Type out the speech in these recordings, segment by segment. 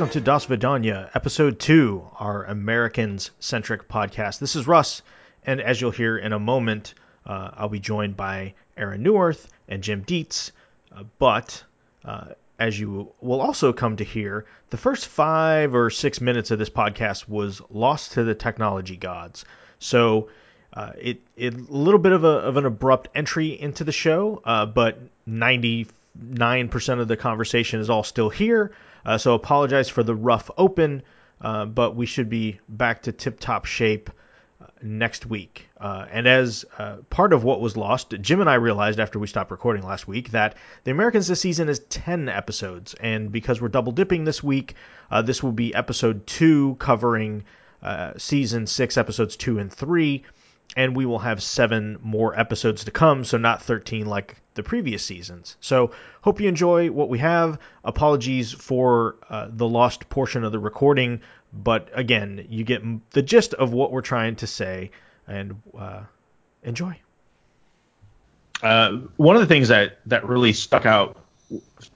Welcome to Das Vidania, episode two, our Americans centric podcast. This is Russ, and as you'll hear in a moment, uh, I'll be joined by Aaron Neuwirth and Jim Dietz. Uh, but uh, as you will also come to hear, the first five or six minutes of this podcast was lost to the technology gods. So uh, it, it a little bit of, a, of an abrupt entry into the show, uh, but 99% of the conversation is all still here. Uh, so apologize for the rough open, uh, but we should be back to tip top shape uh, next week. Uh, and as uh, part of what was lost, Jim and I realized after we stopped recording last week that the Americans this season is 10 episodes. And because we're double dipping this week, uh, this will be episode two covering season six, episodes two and three and we will have seven more episodes to come, so not 13 like the previous seasons. So, hope you enjoy what we have. Apologies for uh, the lost portion of the recording, but again, you get the gist of what we're trying to say, and uh, enjoy. Uh, one of the things that that really stuck out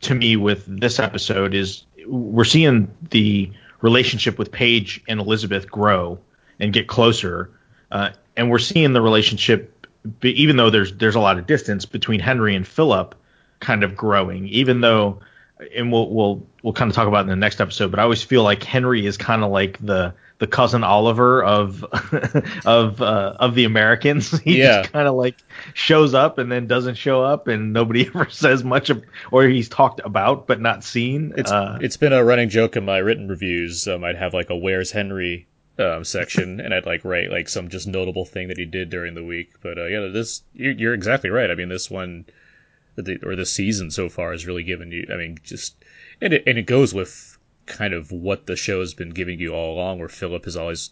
to me with this episode is we're seeing the relationship with Paige and Elizabeth grow and get closer. Uh, and we're seeing the relationship, even though there's there's a lot of distance between Henry and Philip, kind of growing. Even though, and we'll we'll we'll kind of talk about in the next episode, but I always feel like Henry is kind of like the the cousin Oliver of of uh, of the Americans. He yeah. just kind of like shows up and then doesn't show up, and nobody ever says much, of, or he's talked about but not seen. It's uh, it's been a running joke in my written reviews. Um, I'd have like a "Where's Henry" um, section, and I'd like write like some just notable thing that he did during the week. But uh, yeah, this you're, you're, exactly right. I mean, this one or this season so far has really given you. I mean, just and it and it goes with kind of what the show has been giving you all along, where Philip has always,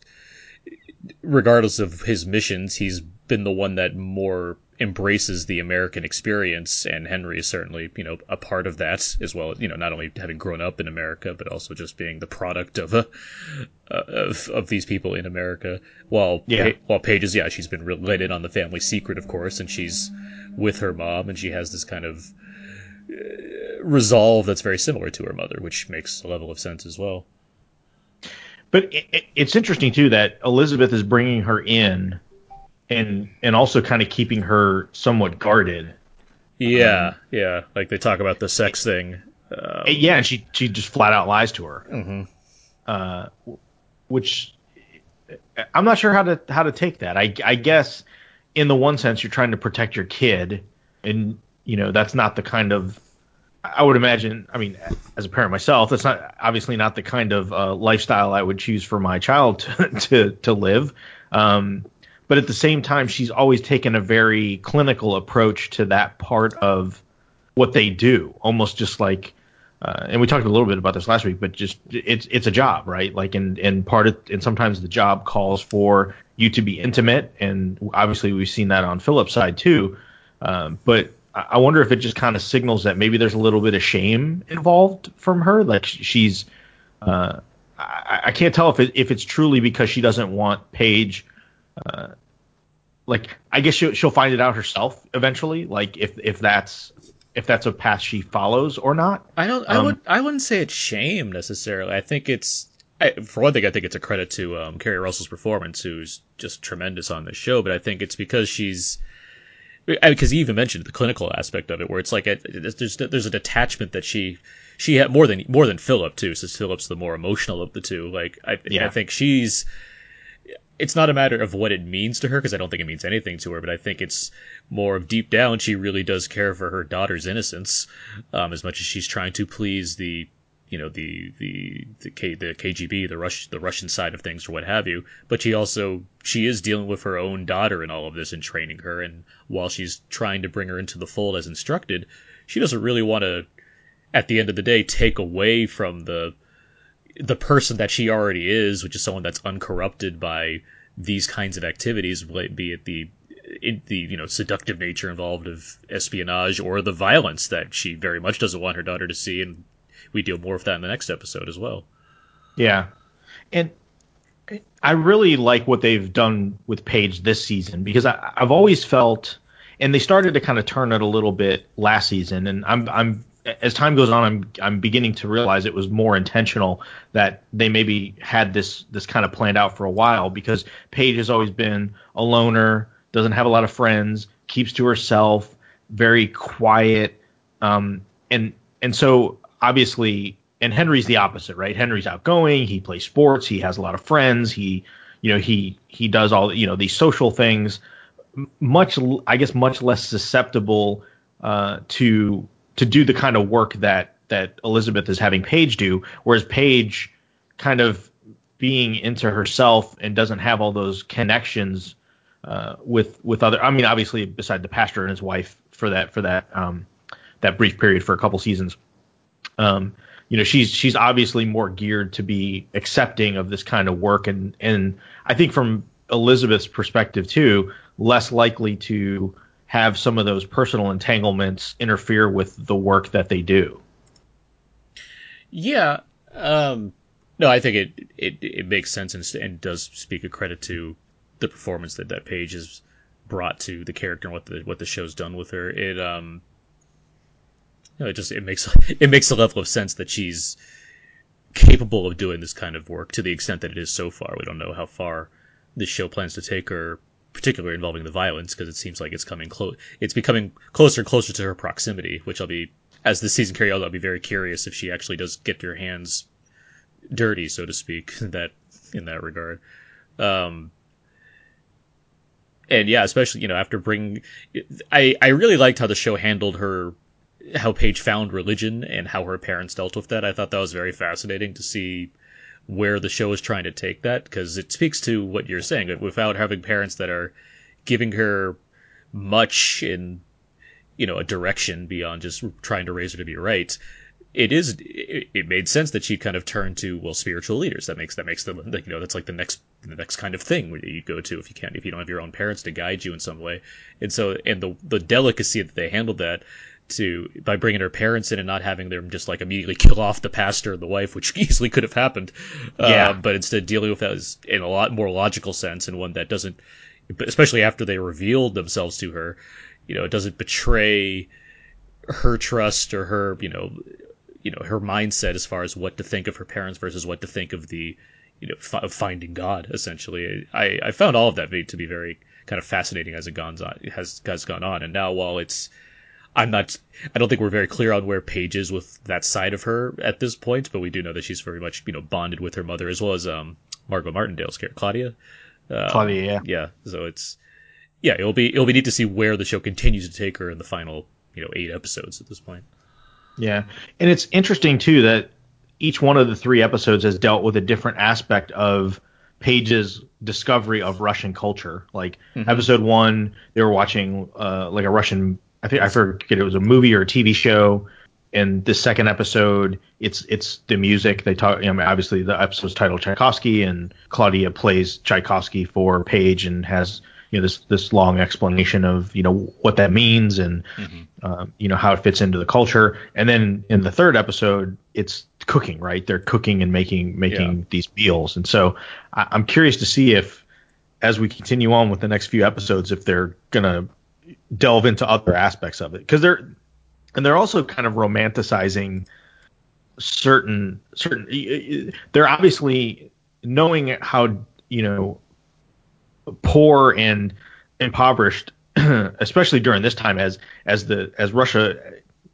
regardless of his missions, he's been the one that more embraces the American experience, and Henry is certainly, you know, a part of that as well. You know, not only having grown up in America, but also just being the product of a uh, of of these people in America. While yeah. Pa- while Paige is, yeah, she's been related on the family secret, of course, and she's with her mom, and she has this kind of uh, resolve that's very similar to her mother, which makes a level of sense as well. But it, it's interesting too that Elizabeth is bringing her in and and also kind of keeping her somewhat guarded. Yeah, um, yeah. Like they talk about the sex thing. Um, yeah, and she she just flat out lies to her. Mm-hmm. Uh, which I'm not sure how to how to take that. I I guess in the one sense you're trying to protect your kid, and you know that's not the kind of I would imagine. I mean, as a parent myself, that's not obviously not the kind of uh, lifestyle I would choose for my child to to, to live. Um, but at the same time, she's always taken a very clinical approach to that part of what they do, almost just like. Uh, and we talked a little bit about this last week, but just it's it's a job, right? Like, and and part of and sometimes the job calls for you to be intimate, and obviously we've seen that on Philip's side too. Um, but I wonder if it just kind of signals that maybe there's a little bit of shame involved from her, like she's. Uh, I, I, can't tell if it, if it's truly because she doesn't want Paige uh, like I guess she'll, she'll find it out herself eventually. Like if if that's if that's a path she follows or not. I don't. I um, would. I wouldn't say it's shame necessarily. I think it's. I, for one thing, I think it's a credit to um, Keri Russell's performance, who's just tremendous on the show. But I think it's because she's because he even mentioned the clinical aspect of it, where it's like a, there's there's a detachment that she she had more than more than Philip too, since Philip's the more emotional of the two. Like I, yeah. I think she's it's not a matter of what it means to her because I don't think it means anything to her, but I think it's more of deep down she really does care for her daughter's innocence um, as much as she's trying to please the you know the the the, K, the KGB, the Rush the Russian side of things or what have you. But she also she is dealing with her own daughter in all of this and training her, and while she's trying to bring her into the fold as instructed, she doesn't really want to. At the end of the day, take away from the the person that she already is, which is someone that's uncorrupted by these kinds of activities, be it the the you know seductive nature involved of espionage or the violence that she very much doesn't want her daughter to see, and we deal more with that in the next episode as well. Yeah, and I really like what they've done with Paige this season because I, I've always felt, and they started to kind of turn it a little bit last season, and I'm I'm as time goes on, I'm I'm beginning to realize it was more intentional that they maybe had this this kind of planned out for a while because Paige has always been a loner, doesn't have a lot of friends, keeps to herself, very quiet, um, and and so obviously, and Henry's the opposite, right? Henry's outgoing, he plays sports, he has a lot of friends, he you know he he does all you know these social things, much I guess much less susceptible uh, to to do the kind of work that that Elizabeth is having Paige do, whereas Paige kind of being into herself and doesn't have all those connections uh, with with other. I mean, obviously, beside the pastor and his wife for that for that um, that brief period for a couple seasons. Um, you know, she's she's obviously more geared to be accepting of this kind of work, and and I think from Elizabeth's perspective too, less likely to have some of those personal entanglements interfere with the work that they do. Yeah. Um, no, I think it, it, it makes sense and, and does speak a credit to the performance that that Paige has brought to the character and what the what the show's done with her. It um, you know, it just it makes it makes a level of sense that she's capable of doing this kind of work to the extent that it is so far. We don't know how far this show plans to take her particularly involving the violence, because it seems like it's coming close. It's becoming closer and closer to her proximity, which I'll be as the season carries on. I'll be very curious if she actually does get her hands dirty, so to speak, that in that regard. Um, and yeah, especially you know after bringing, I I really liked how the show handled her, how Paige found religion and how her parents dealt with that. I thought that was very fascinating to see where the show is trying to take that because it speaks to what you're saying without having parents that are giving her much in you know a direction beyond just trying to raise her to be right it is it, it made sense that she kind of turned to well spiritual leaders. That makes that makes them you know that's like the next the next kind of thing where you go to if you can't if you don't have your own parents to guide you in some way. And so and the the delicacy that they handled that to by bringing her parents in and not having them just like immediately kill off the pastor and the wife, which easily could have happened. Yeah. Uh, but instead dealing with that in a lot more logical sense and one that doesn't, especially after they revealed themselves to her, you know, it doesn't betray her trust or her, you know, you know, her mindset as far as what to think of her parents versus what to think of the, you know, f- of finding God. Essentially, I I found all of that to be very kind of fascinating as it gone on has has gone on, and now while it's I'm not. I don't think we're very clear on where Paige is with that side of her at this point, but we do know that she's very much you know bonded with her mother as well as um, Margot Martindale's character Claudia. Um, Claudia, yeah, yeah. So it's yeah, it'll be it'll be neat to see where the show continues to take her in the final you know eight episodes at this point. Yeah, and it's interesting too that each one of the three episodes has dealt with a different aspect of Paige's discovery of Russian culture. Like mm-hmm. episode one, they were watching uh, like a Russian I think I forget it was a movie or a TV show. And the second episode, it's it's the music. They talk. You know, obviously, the episode's titled Tchaikovsky, and Claudia plays Tchaikovsky for Paige, and has you know this this long explanation of you know what that means and mm-hmm. um, you know how it fits into the culture. And then in the third episode, it's cooking. Right, they're cooking and making making yeah. these meals. And so I, I'm curious to see if as we continue on with the next few episodes, if they're gonna delve into other aspects of it. Because they're and they're also kind of romanticizing certain certain they're obviously knowing how you know poor and impoverished especially during this time as as the as Russia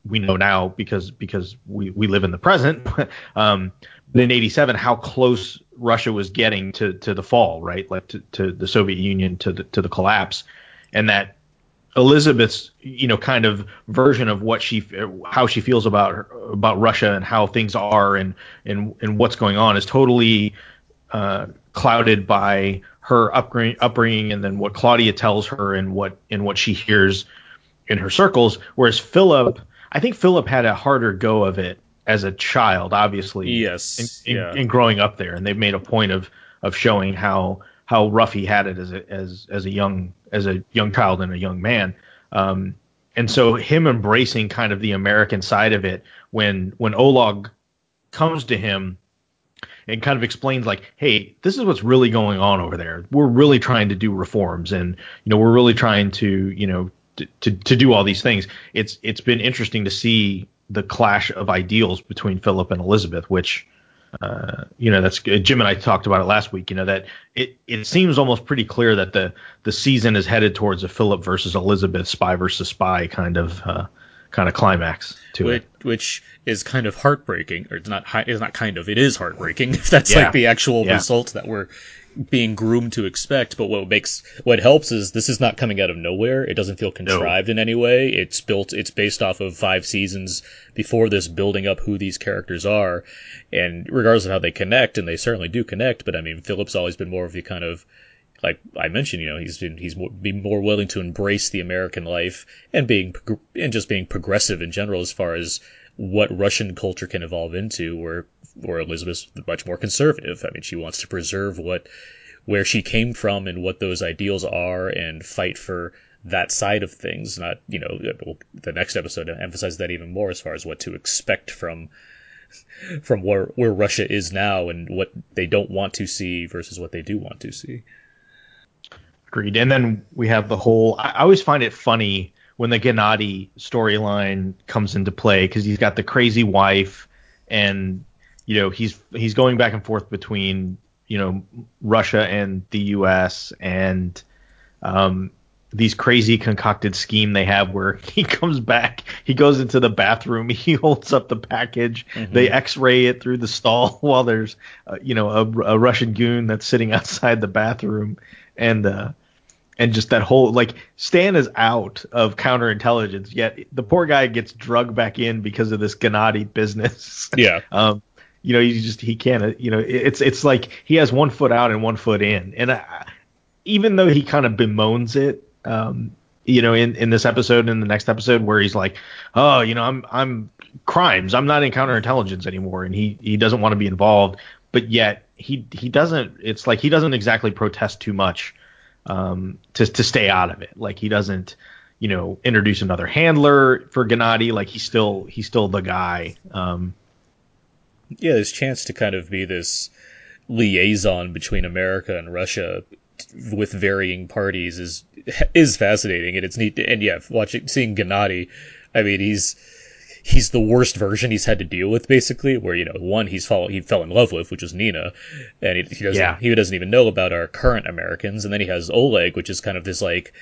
we know now because because we we live in the present um but in 87 how close Russia was getting to to the fall right? Like to, to the Soviet Union to the to the collapse. And that Elizabeth's you know kind of version of what she how she feels about about Russia and how things are and and and what's going on is totally uh, clouded by her upbringing, upbringing and then what Claudia tells her and what and what she hears in her circles. Whereas Philip, I think Philip had a harder go of it as a child, obviously. Yes. In, in, yeah. in growing up there, and they've made a point of of showing how how rough he had it as a as as a young as a young child and a young man. Um, and so him embracing kind of the American side of it when when Oleg comes to him and kind of explains like, hey, this is what's really going on over there. We're really trying to do reforms and you know we're really trying to you know to, to, to do all these things. It's it's been interesting to see the clash of ideals between Philip and Elizabeth, which uh, you know that's Jim and I talked about it last week. You know that it it seems almost pretty clear that the the season is headed towards a Philip versus Elizabeth, spy versus spy kind of uh, kind of climax to which, it. Which is kind of heartbreaking, or it's not. It's not kind of. It is heartbreaking if that's Yeah. like the actual Yeah. result that we're being groomed to expect. But what makes what helps is this is not coming out of nowhere. It doesn't feel contrived in any way. It's built. It's based off of five seasons before this, building up who these characters are, and regardless of how they connect, and they certainly do connect. But I mean, Philip's always been more of the kind of like I mentioned, you know, he's been he's more, be more willing to embrace the American life and being and just being progressive in general as far as what Russian culture can evolve into. Where where Elizabeth's much more conservative. I mean, she wants to preserve what where she came from and what those ideals are and fight for that side of things. Not you know the next episode emphasizes that even more as far as what to expect from from where where Russia is now and what they don't want to see versus what they do want to see. Agreed. And then we have the whole. I, always find it funny when the Gennady storyline comes into play because he's got the crazy wife, and you know he's he's going back and forth between you know Russia and the U.S. and um, these crazy concocted scheme they have where he comes back, he goes into the bathroom, he holds up the package, they X-ray it through the stall while there's uh, you know a, a Russian goon that's sitting outside the bathroom, and uh, and just that whole like Stan is out of counterintelligence, yet the poor guy gets drugged back in because of this Gennady business. Yeah. um, you know, you just he can't. You know, it's it's like he has one foot out and one foot in, and I, even though he kind of bemoans it, um, you know, in, in this episode and the next episode where he's like, oh, you know, I'm I'm crimes, I'm not in counterintelligence anymore, and he he doesn't want to be involved, but yet he he doesn't. It's like he doesn't exactly protest too much um, to to stay out of it. Like he doesn't. You know, introduce another handler for Gennady. Like he's still he's still the guy. Um, yeah, this chance to kind of be this liaison between America and Russia with varying parties is is fascinating and it's neat. To, and yeah, watching seeing Gennady, I mean he's he's the worst version he's had to deal with basically. Where you know one he's fall he fell in love with, which was Nina, and he, he doesn't Yeah. he doesn't even know about our current Americans. And then he has Oleg, which is kind of this like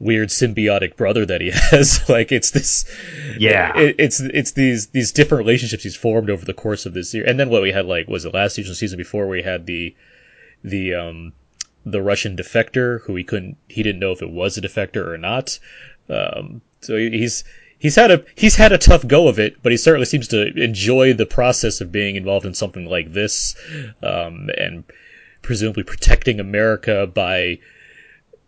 weird symbiotic brother that he has. like it's this Yeah. it, it's it's these these different relationships he's formed over the course of this year. And then what we had like was it last season, season before we had the the um the Russian defector who he couldn't he didn't know if it was a defector or not. Um, so he's he's had a he's had a tough go of it, but he certainly seems to enjoy the process of being involved in something like this, um, and presumably protecting America by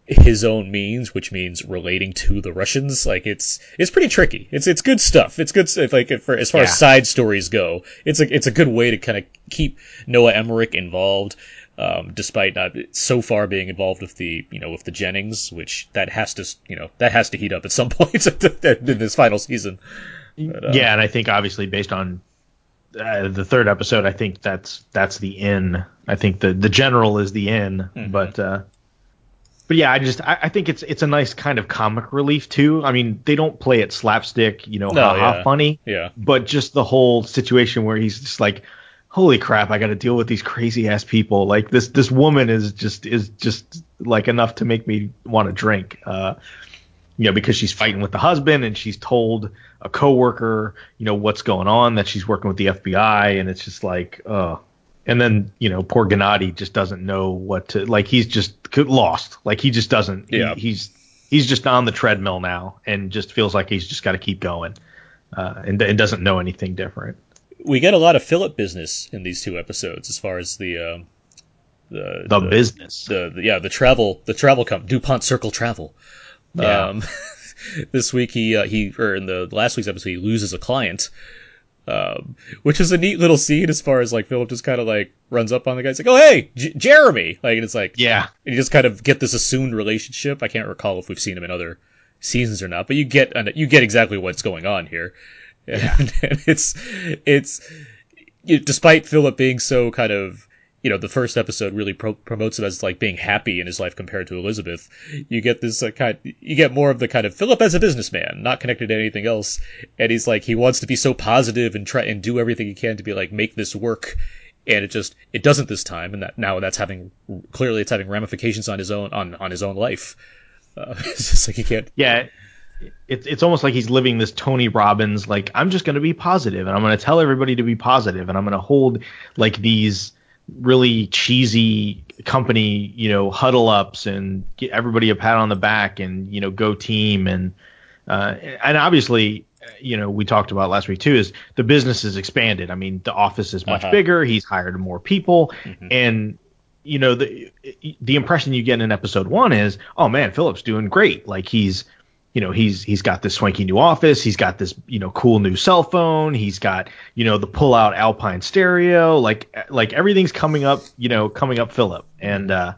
his own means, which means relating to the Russians. Like it's it's pretty tricky. It's it's good stuff. It's good stuff. Like for, as far Yeah. as side stories go, it's a it's a good way to kind of keep Noah Emmerich involved. Um, despite not so far being involved with the you know with the Jennings, which that has to you know that has to heat up at some point in this final season. But, uh, yeah, and I think obviously based on uh, the third episode, I think that's that's the in. I think the the general is the in, but uh, but yeah, I just I, I think it's it's a nice kind of comic relief too. I mean, they don't play it slapstick, you know, No, ha ha yeah. funny, yeah, but just the whole situation where he's just like, holy crap, I got to deal with these crazy ass people. Like this this woman is just is just like enough to make me want to drink. Uh, you know, because she's fighting with the husband and she's told a coworker, you know, what's going on, that she's working with the FBI, and it's just like, uh and then, you know, poor Gennady just doesn't know what to like he's just lost. Like he just doesn't he- Yeah. he's he's just on the treadmill now and just feels like he's just got to keep going. Uh, and, and doesn't know anything different. We get a lot of Philip business in these two episodes as far as the um, the The, business. the, the yeah the travel the travel com Dupont Circle Travel. Yeah. Um, this week he uh, he or in the last week's episode he loses a client, um, which is a neat little scene as far as like Philip just kind of like runs up on the guy, he's like, "Oh hey, J- Jeremy!" Like and it's like yeah. and you just kind of get this assumed relationship. I can't recall if we've seen him in other seasons or not, but you get you get exactly what's going on here. And, and it's it's you, despite Philip being so kind of you know the first episode really pro- promotes him as like being happy in his life compared to Elizabeth. You get this uh, kind, you get more of the kind of Philip as a businessman, not connected to anything else, and he's like he wants to be so positive and try and do everything he can to be like make this work, and it just it doesn't this time, and that now that's having clearly it's having ramifications on his own on on his own life. Uh, it's just like he can't. Yeah, it's it's almost like he's living this Tony Robbins like I'm just going to be positive and I'm going to tell everybody to be positive and I'm going to hold like these really cheesy company, you know, huddle ups and get everybody a pat on the back and you know go team and uh, and obviously you know we talked about last week too is the business has expanded. I mean the office is much uh-huh. bigger. He's hired more people mm-hmm. and you know the the impression you get in episode one is oh man Philip's doing great like he's you know he's he's got this swanky new office. He's got this you know cool new cell phone. He's got you know the pull out alpine stereo. Like like everything's coming up you know coming up philip. And uh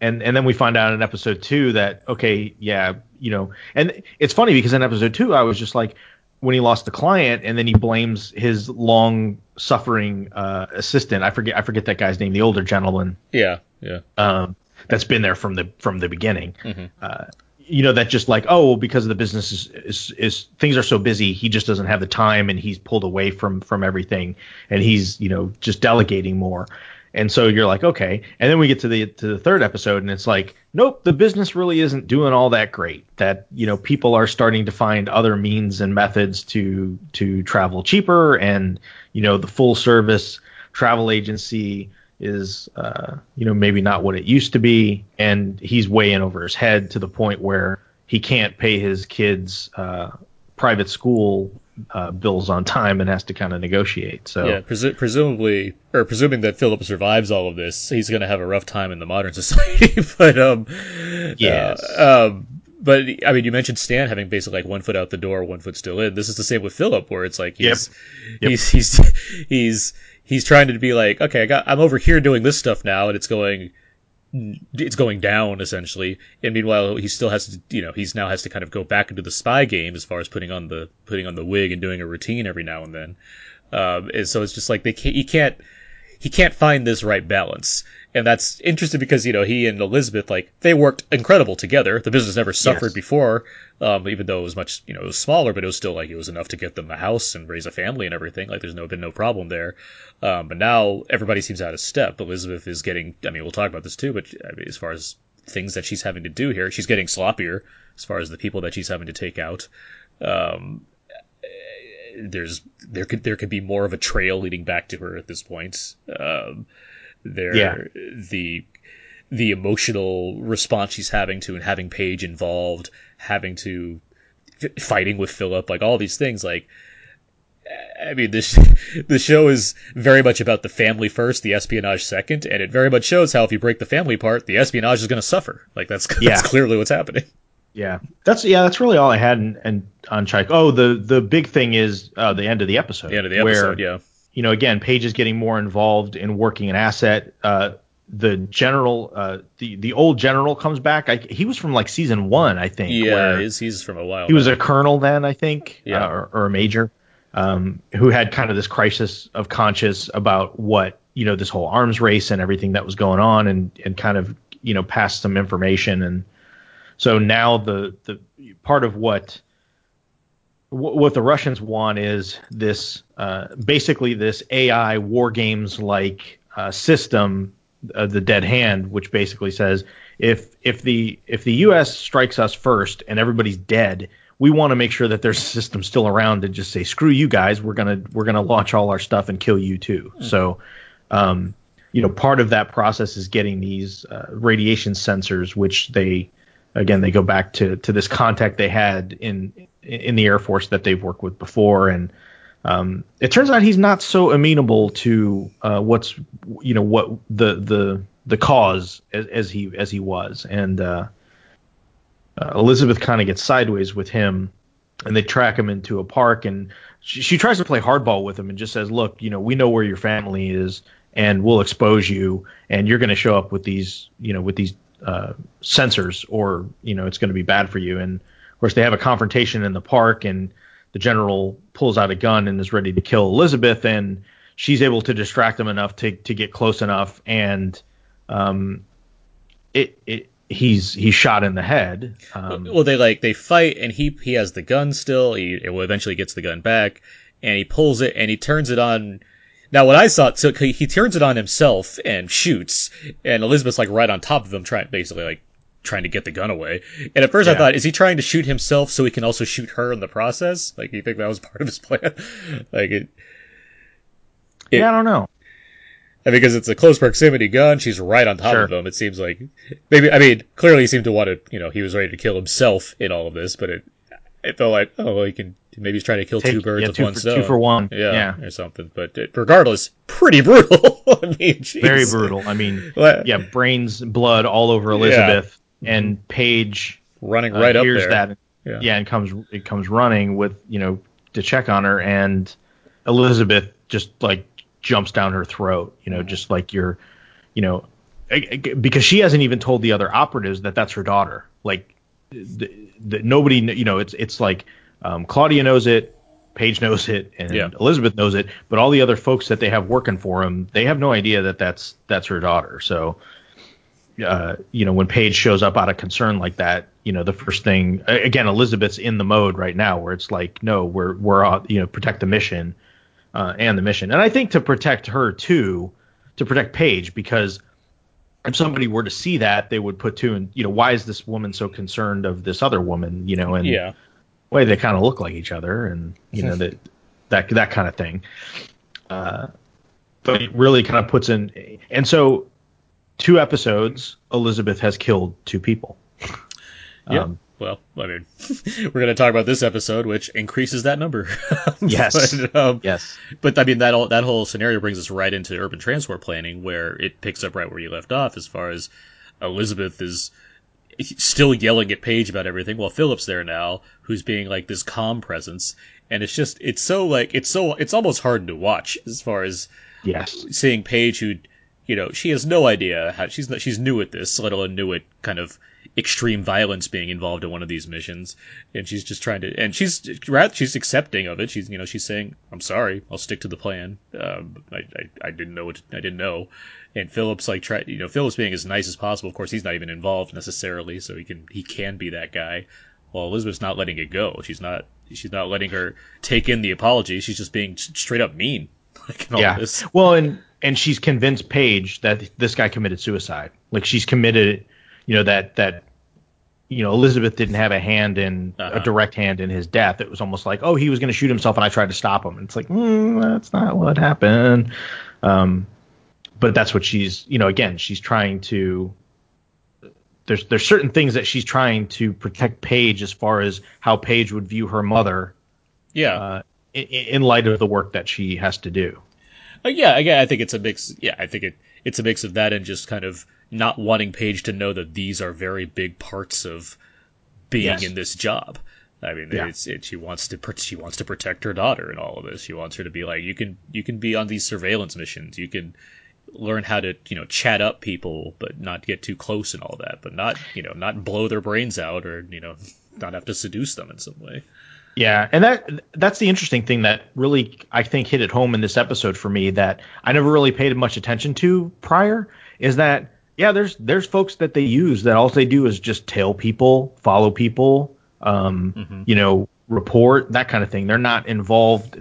and and then we find out in episode two that okay yeah you know and it's funny because in episode two i was just like when he lost the client and then he blames his long suffering uh assistant. I forget i forget that guy's name the older gentleman. Yeah yeah. Um that's been there from the from the beginning. Mm-hmm. uh you know that just like oh because of the business is, is, is things are so busy he just doesn't have the time and he's pulled away from from everything and he's you know just delegating more. And so you're like okay. And then we get to the to the third episode and it's like nope the business really isn't doing all that great that you know people are starting to find other means and methods to to travel cheaper and you know the full service travel agency is uh, you know maybe not what it used to be, and he's way in over his head to the point where he can't pay his kids uh, private school uh, bills on time and has to kind of negotiate. So yeah, presu- presumably or presuming that Philip survives all of this, he's going to have a rough time in the modern society. but um. Uh, um, but I mean, you mentioned Stan having basically like one foot out the door, one foot still in. This is the same with Philip, where it's like he's yep. Yep. he's he's he's he's trying to be like, okay, I got, I'm over here doing this stuff now, and it's going, it's going down essentially. And meanwhile, he still has to, you know, he's now has to kind of go back into the spy game as far as putting on the putting on the wig and doing a routine every now and then. Um, and so it's just like they can't, he can't, he can't find this right balance and that's interesting because you know he and Elizabeth like they worked incredible together. The business never suffered yes. before, um, even though it was much you know it was smaller, but it was still like it was enough to get them a house and raise a family and everything. Like there's no been no problem there. Um, but now everybody seems out of step. Elizabeth is getting. I mean, we'll talk about this too. But I mean, as far as things that she's having to do here, she's getting sloppier as far as the people that she's having to take out. Um, there's there could there could be more of a trail leading back to her at this point. Um, there, yeah. the the emotional response she's having to and having Paige involved, having to fighting with Philip, like all these things, like. I mean, this the show is very much about the family first, the espionage second, and it very much shows how if you break the family part, the espionage is going to suffer. Like that's, yeah. that's clearly what's happening. Yeah, that's yeah, that's really all I had in, on Chike. Oh, the the big thing is uh, the end of the episode. The end of the episode, where, yeah you know, again, Paige is getting more involved in working an asset. Uh, the general, uh, the the old general comes back. I, he was from like season one, I think. Yeah, he's, he's from a while. He was a colonel then, I think, yeah. Uh, or, or, a major, um, who had kind of this crisis of conscience about what you know this whole arms race and everything that was going on, and and kind of you know passed some information, and so now the the part of what what the Russians want is this uh, basically this AI war games like uh, system, uh, the Dead Hand, which basically says if if the if the U.S. strikes us first and everybody's dead, we want to make sure that there's a system still around to just say screw you guys, we're gonna we're gonna launch all our stuff and kill you too. Mm-hmm. So, um, you know, part of that process is getting these uh, radiation sensors, which they again they go back to to this contact they had in in the Air Force that they've worked with before, and um, it turns out he's not so amenable to uh, what's you know what the the the cause as, as he as he was, and uh, uh, Elizabeth kind of gets sideways with him, and they track him into a park, and she, she tries to play hardball with him and just says, "Look, you know, we know where your family is, and we'll expose you, and you're going to show up with these you know with these uh, sensors, or you know, it's going to be bad for you." And of course, they have a confrontation in the park, and the general pulls out a gun and is ready to kill Elizabeth, and she's able to distract him enough to to get close enough, and um, it it he's he's shot in the head. Um, well, they like they fight, and he he has the gun still. He eventually gets the gun back, and he pulls it, and he turns it on. Now, what I saw, so he turns it on himself and shoots, and Elizabeth's like right on top of him, trying basically like trying to get the gun away. And at first yeah. I thought, is he trying to shoot himself so he can also shoot her in the process? Like, you think that was part of his plan? like it, it, Yeah, I don't know. And because it's a close proximity gun, she's right on top sure. of him. It seems like maybe I mean clearly he seemed to want to you know he was ready to kill himself in all of this, but it it felt like oh well he can maybe he's trying to kill Take, two birds yeah, with two one for, stone. Two for one. Yeah, yeah. or something. But it, regardless, pretty brutal. I mean, geez. very brutal. I mean, yeah, brains, blood all over Elizabeth, yeah. and Paige running right uh, up there. That, yeah. yeah, and comes it comes running with you know to check on her, and Elizabeth just like jumps down her throat. You know, just like you're, you know, because she hasn't even told the other operatives that that's her daughter. Like, the, the, nobody, you know, it's it's like um, Claudia knows it, Paige knows it, and yeah. Elizabeth knows it, but all the other folks that they have working for them, they have no idea that that's that's her daughter. So, uh, you know, when Paige shows up out of concern like that, you know, the first thing again, Elizabeth's in the mode right now where it's like, no, we're we're you know protect the mission uh, and the mission, and I think to protect her too, to protect Paige because if somebody were to see that, they would put two and you know, why is this woman so concerned of this other woman? You know, and yeah way they kind of look like each other, and you know that that that kind of thing. Uh, but it really kind of puts in, and so two episodes, Elizabeth has killed two people. Yeah. Um, well, I mean, we're going to talk about this episode, which increases that number. yes. But, um, yes. But I mean, that all, that whole scenario brings us right into urban transport planning, where it picks up right where you left off, as far as Elizabeth is still yelling at Paige about everything while Philip's there now, who's being like this calm presence. And it's just, it's so like, it's so, it's almost hard to watch as far as yes seeing Paige, who, you know, she has no idea how she's not, she's new at this, let alone new at kind of extreme violence being involved in one of these missions, and she's just trying to, and she's rather she's accepting of it. She's you know she's saying, "I'm sorry, I'll stick to the plan. Um, I, I I didn't know what I didn't know." And Philip's like try you know Philip's being as nice as possible. Of course, he's not even involved necessarily, so he can he can be that guy. Well, Elizabeth's not letting it go. She's not she's not letting her take in the apology. She's just being straight up mean. Like yeah. This. Well, and and she's convinced Paige that this guy committed suicide. Like she's committed you know that that you know Elizabeth didn't have a hand in uh-huh. a direct hand in his death. It was almost like oh he was going to shoot himself and I tried to stop him. And it's like mm, that's not what happened. Um, but that's what she's you know again she's trying to. There's there's certain things that she's trying to protect Paige as far as how Paige would view her mother. Yeah. Uh, in, in, light of the work that she has to do. Uh, yeah, again, I think it's a mix. Yeah, I think it it's a mix of that and just kind of not wanting Paige to know that these are very big parts of being yes. in this job. I mean, yeah. it's it, she wants to she wants to protect her daughter in all of this. She wants her to be like, you can you can be on these surveillance missions. You can learn how to you know chat up people, but not get too close and all that. But not you know not blow their brains out or you know not have to seduce them in some way. Yeah, and that that's the interesting thing that really I think hit it home in this episode for me that I never really paid much attention to prior is that yeah, there's there's folks that they use that all they do is just tail people, follow people, um, mm-hmm. you know, report that kind of thing. They're not involved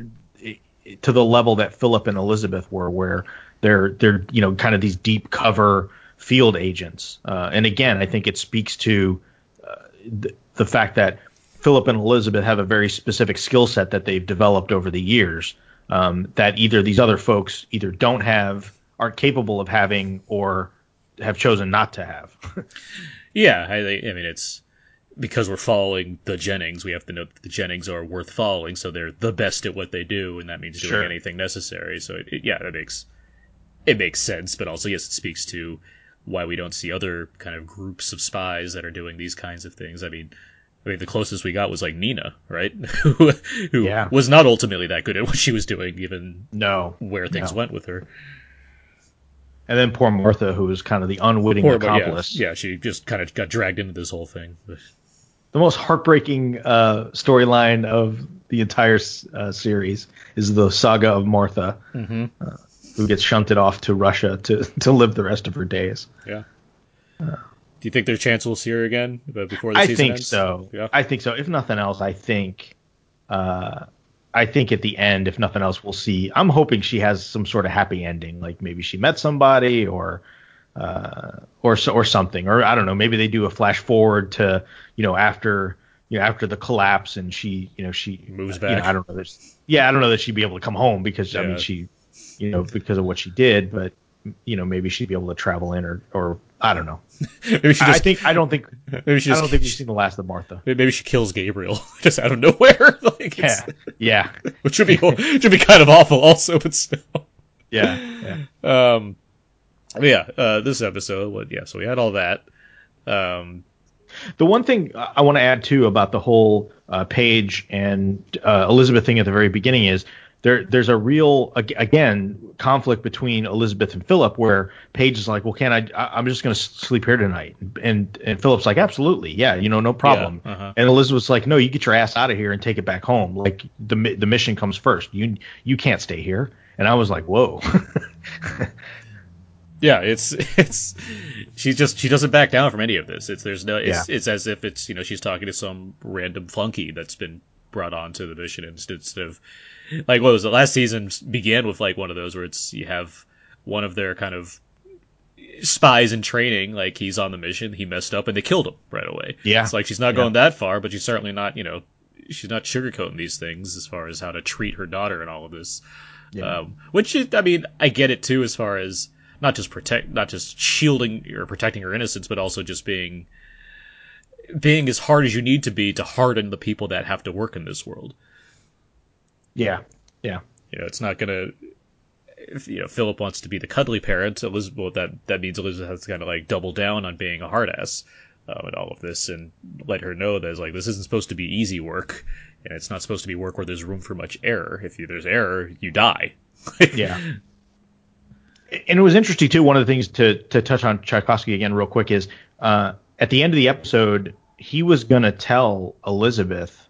to the level that Philip and Elizabeth were, where they're they're you know kind of these deep cover field agents. Uh, and again, I think it speaks to uh, the, the fact that Philip and Elizabeth have a very specific skill set that they've developed over the years um, that either these other folks either don't have, aren't capable of having, or have chosen not to have. yeah, I, I mean it's because we're following the Jennings, we have to know that the Jennings are worth following, so they're the best at what they do, and that means doing sure. anything necessary. So it, it, yeah, that makes it makes sense, but also yes, it speaks to why we don't see other kind of groups of spies that are doing these kinds of things. I mean, I mean, the closest we got was like Nina, right? who yeah. was not ultimately that good at what she was doing, given no where things no. went with her. And then poor Martha, who was kind of the unwitting poor, accomplice. Yeah, yeah, she just kind of got dragged into this whole thing. The most heartbreaking uh, storyline of the entire uh, series is the saga of Martha, Mm-hmm. uh, who gets shunted off to Russia to to live the rest of her days. Yeah. Do you think there's a chance we'll see her again uh, before the I season think ends? so. Yeah. I think so. If nothing else, I think, uh, I think at the end, if nothing else, we'll see. I'm hoping she has some sort of happy ending, like maybe she met somebody or, uh, or so- or something, or I don't know. Maybe they do a flash forward to you know after you know after the collapse and she you know she Moves you know, back. I don't know. Yeah, I don't know that she'd be able to come home because I mean she, you know, because of what she did, but you know maybe she'd be able to travel in or or I don't know. maybe she just, I think I don't think maybe she just, I don't think we've seen the last of Martha. maybe she kills Gabriel just out of nowhere. like Yeah, yeah, which would be which would be kind of awful also, but still. yeah, yeah. Um, yeah, uh, this episode, what? Yeah, so we had all that. Um, The one thing I want to add too about the whole uh, Paige and uh, Elizabeth thing at the very beginning is there. There's a real again conflict between Elizabeth and Philip where Paige is like, well, can I? I'm just going to sleep here tonight, and and Philip's like, absolutely, yeah, you know, no problem. Yeah, uh-huh. And Elizabeth's like, no, you get your ass out of here and take it back home. Like the the mission comes first. You you can't stay here. And I was like, whoa. yeah, it's it's she just she doesn't back down from any of this. It's there's no it's Yeah. it's as if it's you know she's talking to some random flunky that's been brought on to the mission instead of like what was it last season began with like one of those where it's you have one of their kind of spies in training like he's on the mission he messed up and they killed him right away Yeah. it's like she's not going that far but she's certainly not you know she's not sugarcoating these things as far as how to treat her daughter and all of this Yeah. um, which is, I mean, I get it too, as far as not just protect, not just shielding or protecting her innocence, but also just being being as hard as you need to be to harden the people that have to work in this world. yeah, yeah, You know, it's not gonna. If you know Philip wants to be the cuddly parent, Elizabeth well, that that means Elizabeth has to kind of like double down on being a hard ass um, and all of this, and let her know that it's like this isn't supposed to be easy work, and it's not supposed to be work where there's room for much error. If you, there's error, you die. yeah. And it was interesting too. One of the things to to touch on Tchaikovsky again real quick is uh, at the end of the episode, he was gonna tell Elizabeth.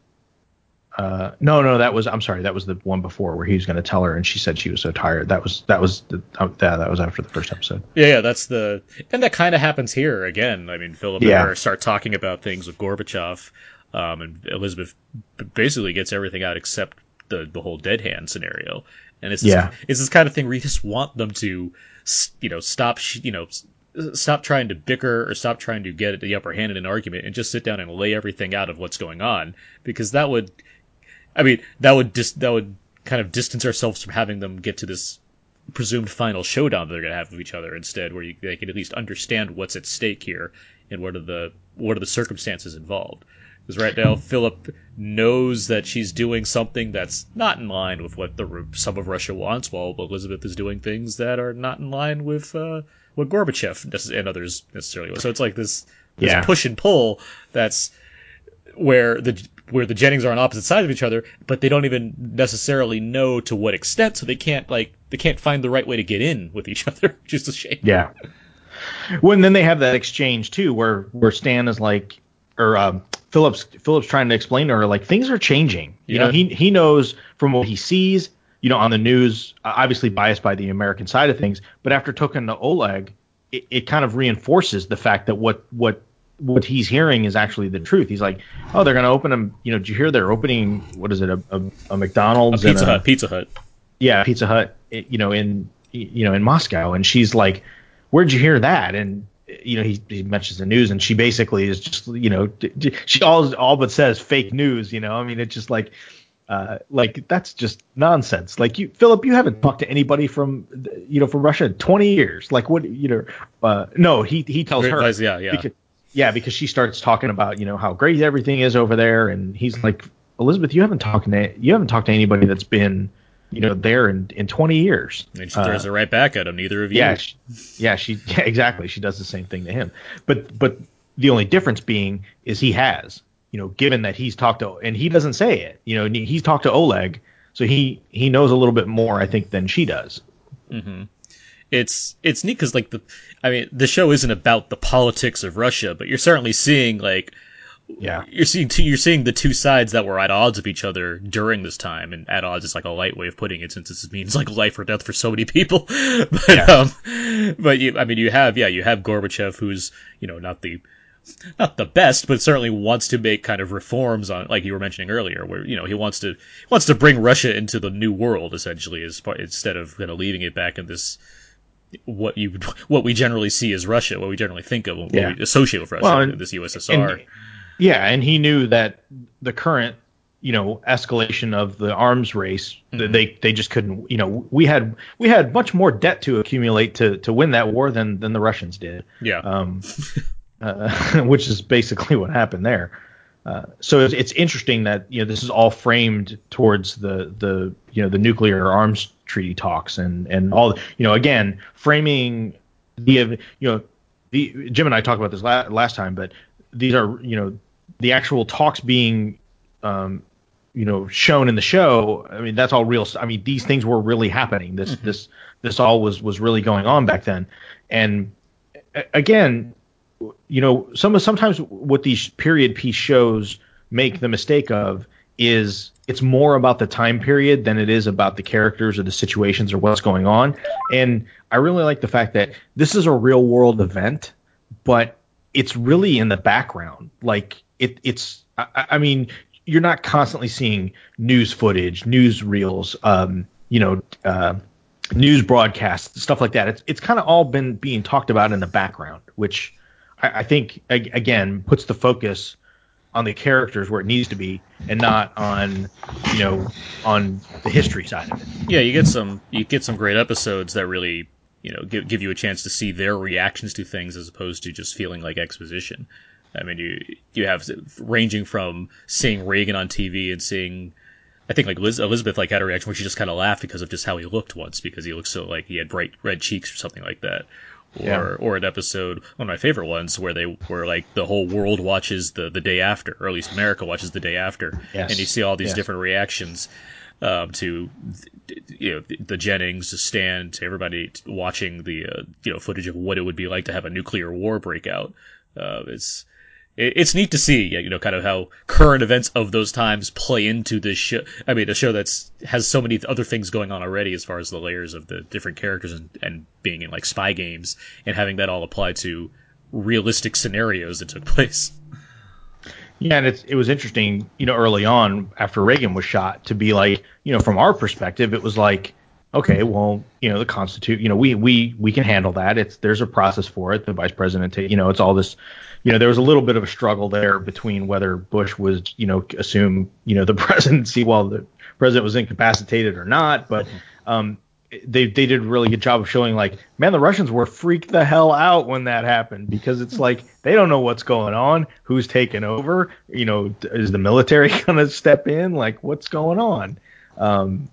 Uh, no, no, that was I'm sorry, that was the one before where he was gonna tell her, and she said she was so tired. That was that was the, uh, that that was after the first episode. Yeah, yeah, that's the and that kind of happens here again. I mean, Philip Yeah. and her start talking about things with Gorbachev, um, and Elizabeth basically gets everything out except the the whole dead hand scenario. And it's this, Yeah. it's this kind of thing where you just want them to, you know, stop, you know, stop trying to bicker or stop trying to get the upper hand in an argument and just sit down and lay everything out of what's going on because that would, I mean, that would just that would kind of distance ourselves from having them get to this presumed final showdown that they're going to have with each other instead, where you, they can at least understand what's at stake here and what are the what are the circumstances involved. Because right now, Philip knows that she's doing something that's not in line with what the some of Russia wants, while Elizabeth is doing things that are not in line with uh, what Gorbachev and others necessarily. want. So it's like this, this Yeah. push and pull that's where the where the Jennings are on opposite sides of each other, but they don't even necessarily know to what extent, so they can't like they can't find the right way to get in with each other, which is a shame. Yeah. Well, and then they have that exchange too, where where Stan is like, or um, Philip's Philip's trying to explain to her like things are changing. You know, he he knows from what he sees, you know, on the news, obviously biased by the American side of things, but after talking to Oleg, it, it kind of reinforces the fact that what what what he's hearing is actually the truth. He's like, oh, they're going to open them. You know, did you hear they're opening what is it a, a, a A McDonald's and Pizza a- Hut, Pizza Hut. yeah, Pizza Hut, you know, in you know in Moscow, and she's like, "Where'd you hear that?" And you know, he, he mentions the news, and she basically is just, you know, she all all but says fake news. You know, I mean, it's just like, uh, like that's just nonsense. Like you, Philip, you haven't talked to anybody from, you know, from Russia in 20 years. Like what, you know, uh, no, he he tells her, Yeah, yeah. because, yeah, because she starts talking about you know how great everything is over there, and he's like, Elizabeth, you haven't talked to you haven't talked to anybody that's been you know there in in 20 years. And she throws it right back at him. Neither of you. Yeah, she, yeah, she yeah, exactly. She does the same thing to him. But but the only difference being is he has, you know, given that he's talked to and he doesn't say it. You know, he's talked to Oleg, so he he knows a little bit more, I think, than she does. it's it's neat because like the I mean the show isn't about the politics of Russia, but you're certainly seeing like Yeah. you're seeing two, you're seeing the two sides that were at odds of each other during this time, and at odds is like a light way of putting it, since this means like life or death for so many people. but Yeah. um, but you, I mean, you have yeah, you have Gorbachev, who's you know not the not the best, but certainly wants to make kind of reforms on, like you were mentioning earlier, where you know he wants to wants to bring Russia into the new world essentially, as part, instead of kind of leaving it back in this what you what we generally see as Russia, what we generally think of, what Yeah. we associate with Russia, Well, and- this USSR. And- yeah, and he knew that the current, you know, escalation of the arms race, th they they just couldn't. You know, we had we had much more debt to accumulate to to win that war than than the Russians did. yeah, um, uh, which is basically what happened there. Uh, so it's, it's interesting that you know this is all framed towards the the you know the nuclear arms treaty talks and and all you know again framing the you know the Jim and I talked about this la- last time, but these are you know the actual talks being um, you know shown in the show. I mean that's all real. I mean these things were really happening. This this this all was was really going on back then, and again you know, some sometimes what these period piece shows make the mistake of is it's more about the time period than it is about the characters or the situations or what's going on. And I really like the fact that this is a real world event, but it's really in the background. Like it, it's, I, I mean, you're not constantly seeing news footage, news reels, um, you know, uh, news broadcasts, stuff like that. It's it's kind of all been being talked about in the background, which I, I think ag- again puts the focus on the characters where it needs to be, and not on you know on the history side of it. yeah, you get some you get some great episodes that really you know give give you a chance to see their reactions to things as opposed to just feeling like exposition. I mean, you you have ranging from seeing Reagan on TV and seeing. I think like Liz, Elizabeth like had a reaction where she just kind of laughed because of just how he looked once because he looked so like he had bright red cheeks or something like that. Or Yeah. or an episode one of my favorite ones where they where like the whole world watches the the day after or at least America watches the day after Yes. and you see all these Yes. different reactions um, to you know the Jennings, to Stan, to everybody watching the uh, you know footage of what it would be like to have a nuclear war breakout. Uh, it's it, it's neat to see you know kind of how current events of those times play into this show. I mean, a show that's has so many other things going on already as far as the layers of the different characters and, and being in like spy games and having that all apply to realistic scenarios that took place. Yeah, and it's it was interesting, you know, early on after Reagan was shot to be like, you know, from our perspective, it was like, okay, well, you know, the Constitute, you know, we we we can handle that. It's there's a process for it. The vice president, ta- you know, it's all this, you know, there was a little bit of a struggle there between whether Bush was, you know, assume, you know, the presidency while the president was incapacitated or not, but um, they they did a really good job of showing like, man, the Russians were freaked the hell out when that happened because it's like they don't know what's going on, who's taking over, you know, is the military gonna step in, like what's going on? Um,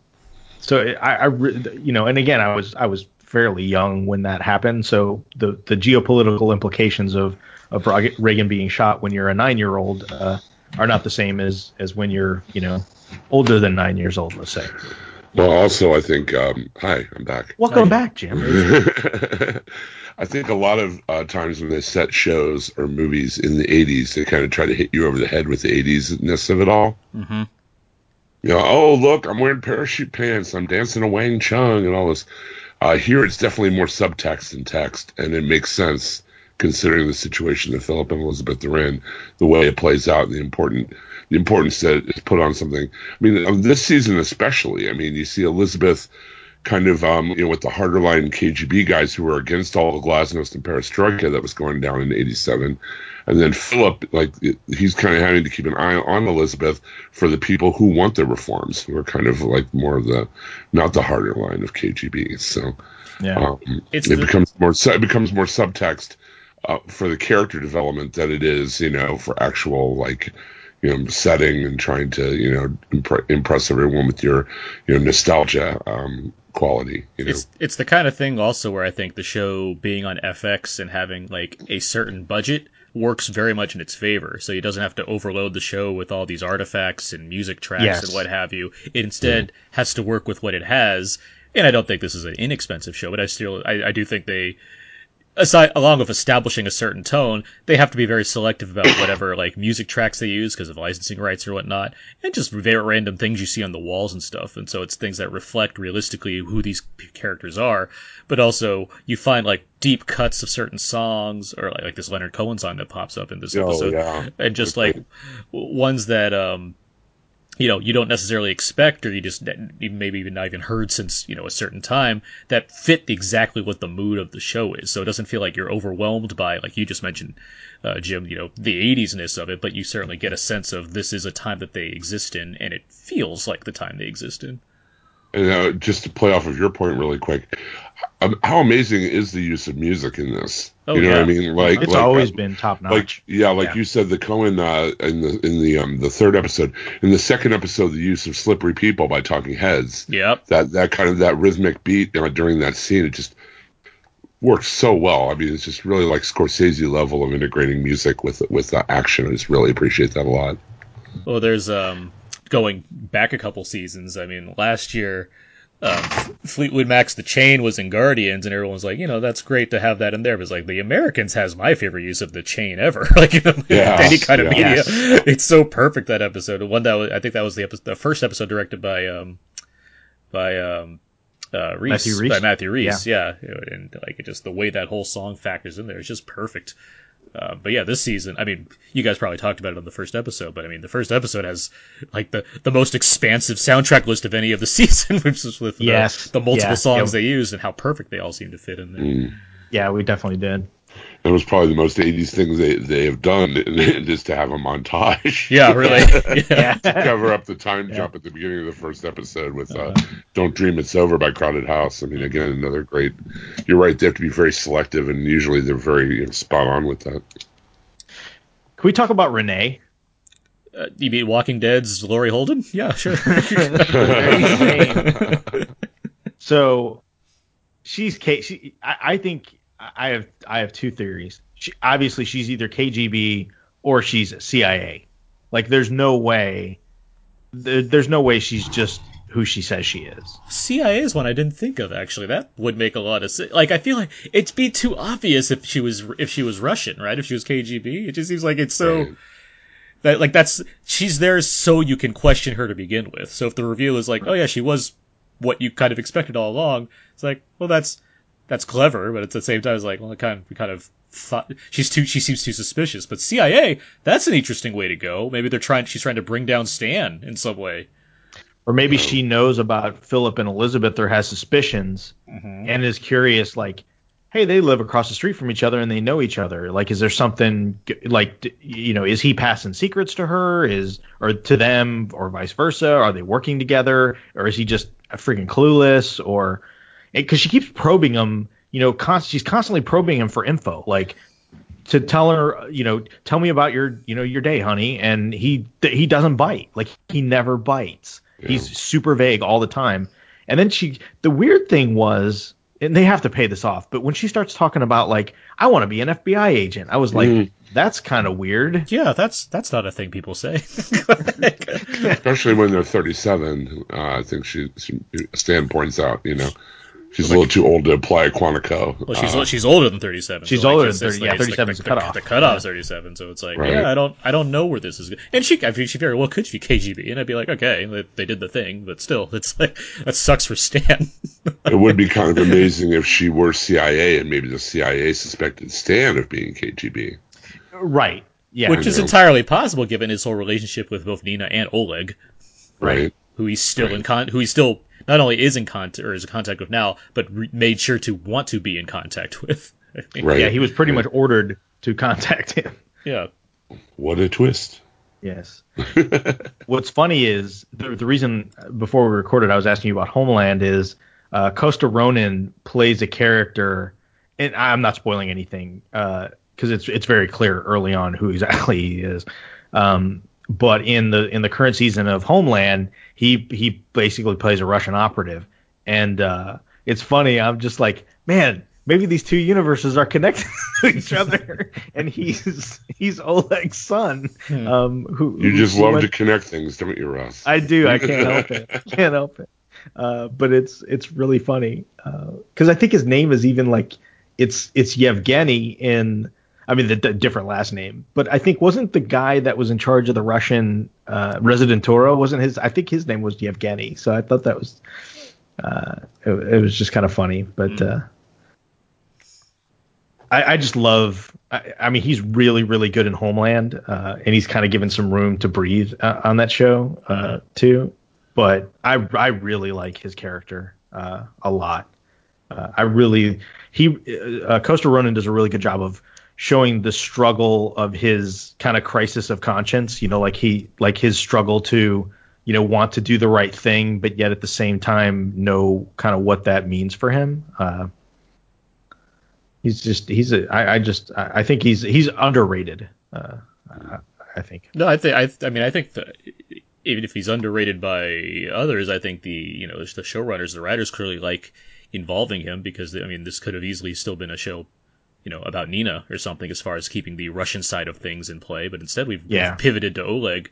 so I, I you know, and again, I was I was fairly young when that happened, so the the geopolitical implications of of Reagan being shot when you're a nine year old uh, are not the same as as when you're you know older than nine years old, let's say. Well, also, I think. Um, hi, I'm back. Welcome back, Jim. I think a lot of uh, times when they set shows or movies in the 80s, they kind of try to hit you over the head with the 80s ness of it all. Mm-hmm. You know, oh, look, I'm wearing parachute pants, I'm dancing a Wang Chung, and all this. Uh, here, it's definitely more subtext than text, and it makes sense considering the situation that Philip and Elizabeth are in, the way it plays out, and the important the importance that is put on something. I mean, um, this season especially. I mean, you see Elizabeth kind of, um, you know, with the harder line KGB guys who were against all the glasnost and perestroika that was going down in '87, and then Philip, like, he's kind of having to keep an eye on Elizabeth for the people who want the reforms, who are kind of like more of the, not the harder line of KGB. So, Yeah. um, It's it the- becomes more, it becomes more subtext uh, for the character development than it is, you know, for actual like you know setting and trying to you know impre- impress everyone with your you know nostalgia um, quality. You know, It's it's the kind of thing also where I think the show being on FX and having like a certain budget works very much in its favor. So he doesn't have to overload the show with all these artifacts and music tracks Yes. and what have you. It instead has to work with what it has. And I don't think this is an inexpensive show, but I still I, I do think they aside along with establishing a certain tone, they have to be very selective about whatever like music tracks they use because of licensing rights or whatnot, and just very random things you see on the walls and stuff. And so it's things that reflect realistically who these characters are, but also you find like deep cuts of certain songs or like, like this Leonard Cohen song that pops up in this Oh, episode, yeah. and just like ones that um you know you don't necessarily expect or you just maybe even not even heard since you know a certain time that fit exactly what the mood of the show is. So it doesn't feel like you're overwhelmed by like you just mentioned uh, jim you know the 80s-ness of it but you certainly get a sense of this is a time that they exist in and it feels like the time they exist in And uh, just to play off of your point really quick, um, how amazing is the use of music in this? Oh, you know what I mean? Like, It's like, always uh, been top notch. like notch. yeah, like Yeah. you said, the Cohen uh, in the in the um the third episode, in the second episode, the use of "Slippery People" by Talking Heads. yep That that kind of that rhythmic beat uh, during that scene, it just works so well. I mean, it's just really like Scorsese level of integrating music with with the action. I just really appreciate that a lot. Well, there's um going back a couple seasons. I mean, last year, um, Fleetwood Mac's "The Chain" was in Guardians, and everyone's like, you know, that's great to have that in there. But it's like the Americans has my favorite use of the chain ever, like you know, Yes, any kind of yes. media. It's so perfect that episode. The One that was, I think that was the episode, the first episode directed by um by um. Uh, Rhys, Matthew Rhys? by Matthew Rhys, yeah. and like it just the way that whole song factors in there is just perfect. Uh, but yeah, this season, I mean, you guys probably talked about it on the first episode, but I mean, the first episode has like the, the most expansive soundtrack list of any of the season, which is with the- Yes. the, multiple Yeah. songs Yeah. they use and how perfect they all seem to fit in there. Mm. Yeah, we definitely did. It was probably the most '80s thing they they have done, is to have a montage. Yeah, really. yeah. to cover up the time Yeah. jump at the beginning of the first episode with uh, Uh-huh. "Don't Dream It's Over" by Crowded House. I mean, again, another great. You're right; they have to be very selective, and usually they're very you know, spot on with that. Can we talk about Renee? Uh, you mean Walking Dead's Laurie Holden? Yeah, sure. So she's Kate. She, I, I think I have I have two theories. She, obviously, she's either KGB or she's CIA. Like, there's no way. There, there's no way she's just who she says she is. CIA is one I didn't think of actually. That would make a lot of sense. Like I feel like it'd be too obvious if she was if she was Russian, right? If she was KGB, it just seems like it's so Right. that like that's she's there so you can question her to begin with. So if the reveal is like, oh yeah, she was what you kind of expected all along, it's like, well that's that's clever, but at the same time it's like, well, it kind of we kind of thought she's too she seems too suspicious. But CIA, that's an interesting way to go. Maybe they're trying she's trying to bring down Stan in some way. Or maybe she knows about Philip and Elizabeth or has suspicions mm-hmm. and is curious, like, hey, they live across the street from each other and they know each other. Like, is there something like, you know, is he passing secrets to her, is or to them, or vice versa? Are they working together, or is he just freaking clueless? Or because she keeps probing him, you know, const- she's constantly probing him for info, like to tell her, you know, tell me about your, you know, your day, honey, and he he doesn't bite, like he never bites. He's super vague all the time. And then she, the weird thing was, and they have to pay this off, but when she starts talking about like, I want to be an FBI agent, I was like, Mm. that's kind of weird. Yeah, that's that's not a thing people say. Especially when they're 37. Uh, I think she, she Stan points out, you know, she's a little too old to apply a Quantico. Well, she's Uh, she's older than thirty seven. She's older than 30 yeah, 37 is the cutoff. The cutoff is thirty seven, so it's like, Right. yeah, I don't I don't know where this is. Going. And she, I mean, she very well could be KGB, and I'd be like, okay, they, they did the thing, but still, it's like that sucks for Stan. it would be kind of amazing if she were CIA and maybe the CIA suspected Stan of being KGB. Right. Yeah. Which is know. entirely possible given his whole relationship with both Nina and Oleg, Right. Who he's still in con, who he still not only is in contact or is in contact with now, but re- made sure to want to be in contact with. Right. yeah, he was pretty much ordered to contact him. Yeah. What a twist. Yes. What's funny is the, the reason before we recorded, I was asking you about Homeland is uh, Costa Ronin plays a character, and I'm not spoiling anything because it's it's very clear early on who exactly he is. Um, but in the in the current season of Homeland, he he basically plays a Russian operative, and uh, it's funny. I'm just like, man, maybe these two universes are connected to each other, and he's he's Oleg's son. Um, who You just love went- to connect things, don't you, Russ? I do. I can't help it. I can't help it. Uh, but it's it's really funny because I think his name is even like it's it's Yevgeny in I mean the, the, different last name, but I think wasn't the guy that was in charge of the Russian uh, Rezidentura wasn't his I think his name was Yevgeny, so I thought that was uh, it, it was just kind of funny, but. Mm. Uh, I, I, just love. I, I, mean, he's really, really good in Homeland, uh, and he's kind of given some room to breathe uh, on that show uh, mm-hmm. too. But I, I really like his character uh, a lot. Uh, I really he uh, Costa Ronin does a really good job of showing the struggle of his kind of crisis of conscience. You know, like he like his struggle to you know want to do the right thing, but yet at the same time know kind of what that means for him. Uh, he's just he's a I, I just I think he's he's underrated. Uh, I, I think. No, I think I I mean I think that even if he's underrated by others, I think the you know the showrunners, the writers clearly like involving him because I mean this could have easily still been a show, you know, about Nina or something as far as keeping the Russian side of things in play, but instead we've, yeah. we've pivoted to Oleg.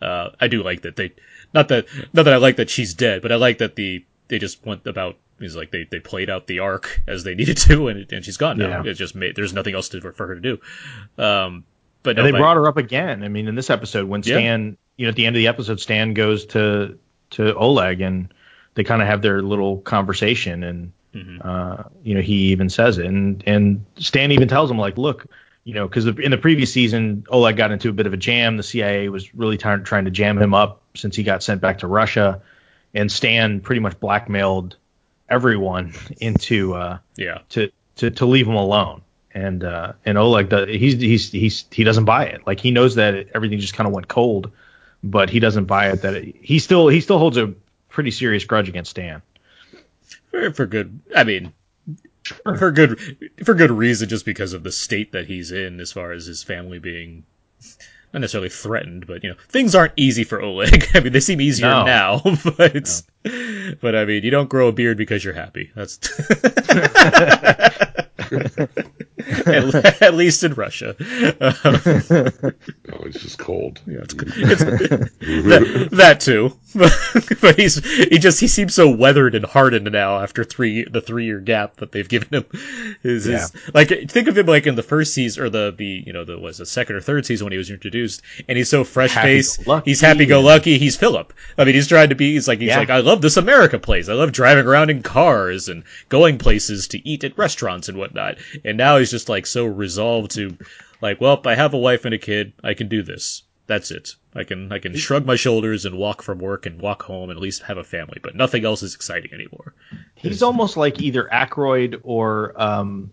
Uh, I do like that they not that not that I like that she's dead, but I like that the they just went about He's like they, they played out the arc as they needed to, and, and she's gone now. Yeah. It's just made, there's nothing else to, for her to do. Um, but no, they brought her up again. I mean, in this episode, when Stan, yeah. you know, at the end of the episode, Stan goes to to Oleg, and they kind of have their little conversation, and mm-hmm. uh, you know, he even says it, and and Stan even tells him like, look, you know, because in the previous season, Oleg got into a bit of a jam. The CIA was really t- trying to jam him up since he got sent back to Russia, and Stan pretty much blackmailed everyone into uh, yeah to, to to leave him alone. And uh, and Oleg, he's he's he's he doesn't buy it. Like he knows that everything just kind of went cold, but he doesn't buy it that it, he still he still holds a pretty serious grudge against Stan. For, for good, I mean, sure. for good for good reason, just because of the state that he's in, as far as his family being not necessarily threatened, but you know, things aren't easy for Oleg. I mean, they seem easier no. now, but no. but I mean, you don't grow a beard because you're happy. That's at, at, least in Russia. Oh, it's just cold. Yeah, it's, it's that, that, too. but he's he just he seems so weathered and hardened now after three the three year gap that they've given him. Is yeah. like think of him like in the first season or the the you know the was the second or third season when he was introduced, and he's so fresh faced. He's happy go lucky. He's Philip. I mean, he's trying to be. He's like he's yeah. like I love this America place. I love driving around in cars and going places to eat at restaurants and whatnot. And now he's just like so resolved to like, well, I have a wife and a kid. I can do this. That's it. I can I can shrug my shoulders and walk from work and walk home and at least have a family, but nothing else is exciting anymore. He's almost like either Aykroyd or um,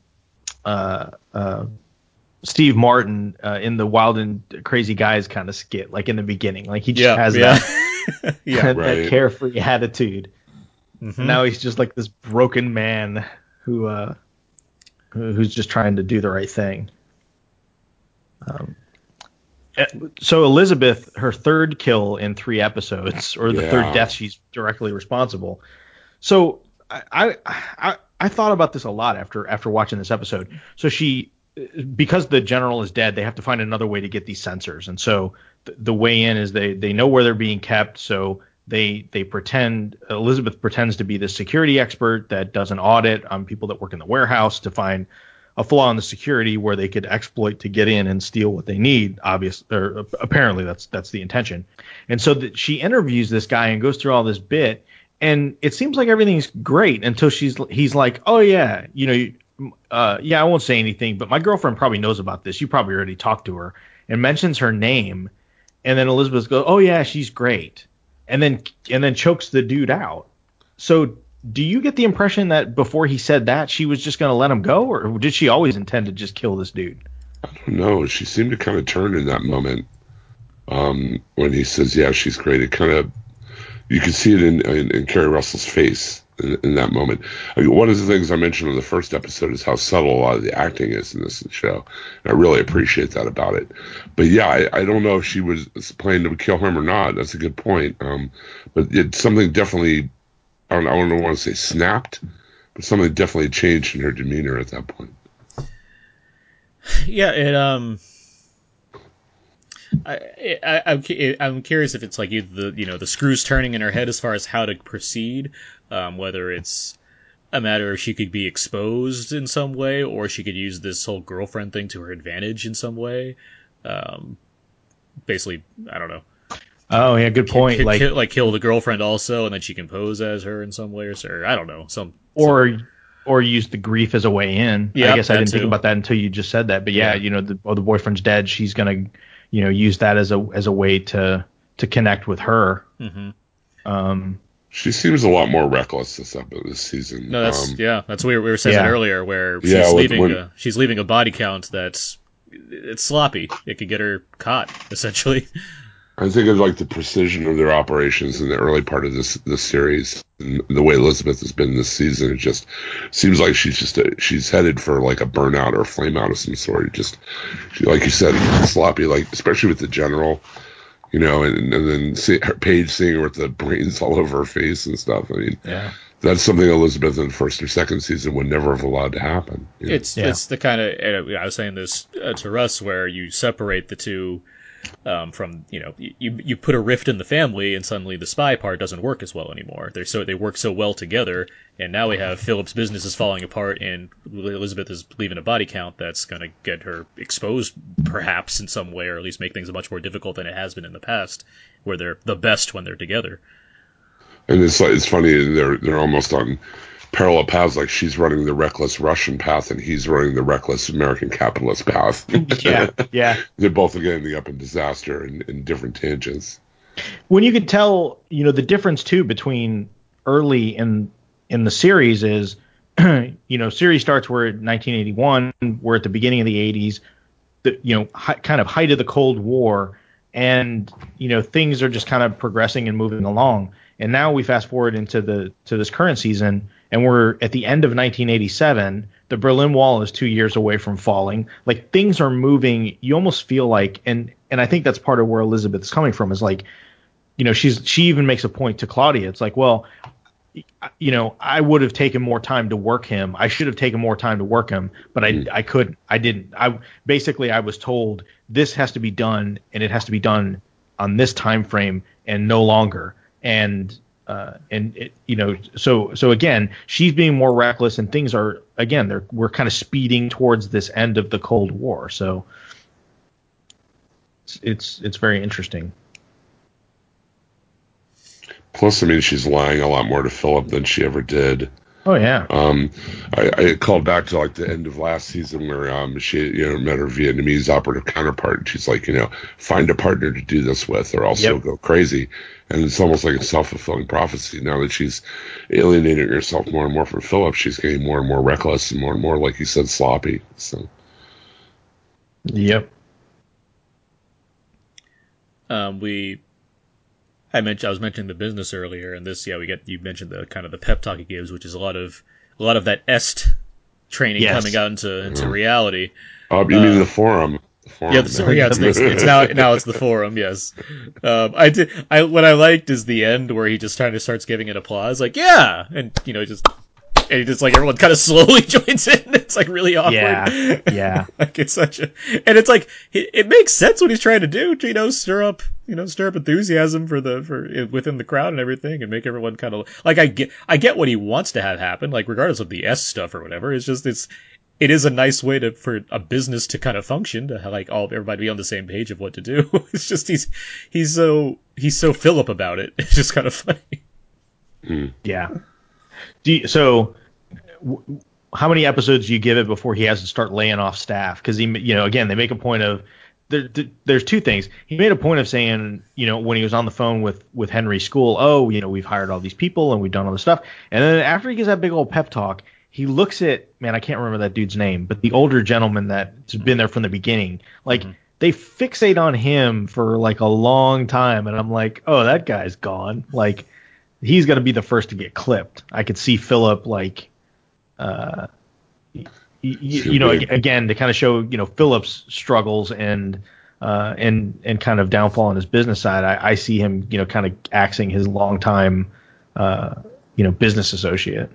uh, uh, Steve Martin uh, in the Wild and Crazy Guys kind of skit, like in the beginning. Like he just yeah, has yeah. that, yeah, that, right. that carefree attitude. Mm-hmm. Now he's just like this broken man who uh, who's just trying to do the right thing. Um, eh, so Elizabeth, her third kill in three episodes, or the yeah. third death she's directly responsible. So I, I I thought about this a lot after after watching this episode. So she because the general is dead, they have to find another way to get these sensors, and so the, the way in is they they know where they're being kept, so they they pretend Elizabeth pretends to be the security expert that does an audit on people that work in the warehouse to find a flaw in the security where they could exploit to get in and steal what they need. Obvious, or apparently that's that's the intention. And so that she interviews this guy and goes through all this bit, and it seems like everything's great until she's he's like, oh yeah, you know, uh, yeah, I won't say anything, but my girlfriend probably knows about this. You probably already talked to her and mentions her name, and then Elizabeth goes, oh yeah, she's great and then and then chokes the dude out. So do you get the impression that before he said that she was just going to let him go, or did she always intend to just kill this dude? I don't know. She seemed to kind of turn in that moment um, when he says, "Yeah, she's great." It kind of you can see it in, in, in Keri Russell's face in, in that moment. I mean, one of the things I mentioned in the first episode is how subtle a lot of the acting is in this show. And I really appreciate that about it. But yeah, I, I don't know if she was planning to kill him or not. That's a good point. Um, but it's something definitely, I don't, I don't want to say snapped, but something definitely changed in her demeanor at that point. Yeah, it um I, I, I'm curious if it's like the you know the screws turning in her head as far as how to proceed, um, whether it's a matter of she could be exposed in some way, or she could use this whole girlfriend thing to her advantage in some way. Um, basically, I don't know. Oh yeah, good point. Ki- like ki- like kill the girlfriend also, and then she can pose as her in some ways, or I don't know, some or or use the grief as a way in. Yeah, I guess I didn't think about that until you just said that. But yeah, Yeah. you know, the, oh, the boyfriend's dead. She's gonna, you know, use that as a as a way to to connect with her. Mhm. Um, She seems a lot more reckless this up this season. No, that's Um, yeah. That's what we were, saying Yeah. earlier, where she's Yeah, leaving when- a, she's leaving a body count that's it's sloppy. It could get her caught essentially. I think of like the precision of their operations in the early part of this this series, and the way Elizabeth has been this season. It just seems like she's just a, she's headed for like a burnout or a flame out of some sort. It just she, like you said, sloppy. Like especially with the general, you know, and, and then see her Paige seeing her with the brains all over her face and stuff. I mean, yeah, that's something Elizabeth in the first or second season would never have allowed to happen. you know? It's Yeah. it's the kind of I was saying this uh, to Russ where you separate the two um, from you know you you put a rift in the family and suddenly the spy part doesn't work as well anymore. They're so they work so well together, and now we have Philip's business is falling apart, and Elizabeth is leaving a body count that's going to get her exposed perhaps in some way, or at least make things much more difficult than it has been in the past, where they're the best when they're together. And it's like it's funny they're they're almost on parallel paths. Like she's running the reckless Russian path, and he's running the reckless American capitalist path. yeah, yeah. they're both ending up in disaster in, in different tangents. when you could tell, you know, the difference too between early in in the series is, you know, series starts we're at 1981, we're at the beginning of the 80s, the you know, hi, kind of height of the Cold War, and you know things are just kind of progressing and moving along. And now we fast forward into the to this current season, and we're at the end of 1987. The Berlin Wall is two years away from falling. Like things are moving. You almost feel like, and and I think that's part of where Elizabeth is coming from. Is like, you know, she's she even makes a point to Claudia. It's like, well, you know, I would have taken more time to work him. I should have taken more time to work him, but I mm-hmm. I couldn't. I didn't. I basically I was told this has to be done and it has to be done on this time frame and no longer. And uh, and it, you know, so so again, she's being more reckless, and things are again, they're we're kind of speeding towards this end of the Cold War. So it's it's, it's very interesting. Plus, I mean, she's lying a lot more to Philip than she ever did. Oh yeah, Um, I, I called back to like the end of last season where um, she you know met her Vietnamese operative counterpart, and she's like, you know, find a partner to do this with, or else Yep. you'll go crazy. And it's almost like a self fulfilling prophecy. Now that she's alienating herself more and more from Philip, she's getting more and more reckless and more and more, like you said, sloppy. So yep. Um, we, I mentioned I was mentioning the business earlier, and this, yeah, we get you mentioned the kind of the pep talk he gives, which is a lot of a lot of that est training Yes. coming out into into reality. Oh, you mean the forum? The forum Yeah, the, sorry, yeah, it's, it's, it's now now it's the forum. Yes, um, I did. I what I liked is the end where he just kind of starts giving it applause, like yeah, and you know just and he just like everyone kind of slowly joins in. It's like really awkward. Yeah, yeah. like it's such a and it's like it, it makes sense what he's trying to do. to, You know, stir up you know stir up enthusiasm for the for within the crowd and everything, and make everyone kind of like I get I get what he wants to have happen. Like regardless of the S stuff or whatever, it's just it's it is a nice way to for a business to kind of function to have, like all everybody be on the same page of what to do. It's just he's he's so he's so Philip about it. It's just kind of funny. Hmm. Yeah. Do you, so. W- how many episodes do you give it before he has to start laying off staff? Because he, you know, again, they make a point of there, there's two things. He made a point of saying, you know, when he was on the phone with with Henry School, oh, you know, we've hired all these people and we've done all this stuff. And then after he gives that big old pep talk, he looks at man, I can't remember that dude's name, but the older gentleman that's been there from the beginning, like. Mm-hmm. They fixate on him for like a long time, and I'm like, oh, that guy's gone. Like, he's gonna be the first to get clipped. I could see Philip like, uh, y- y- you know, ag- again to kind of show you know Philip's struggles and uh, and and kind of downfall on his business side. I, I see him you know kind of axing his longtime uh, you know business associate.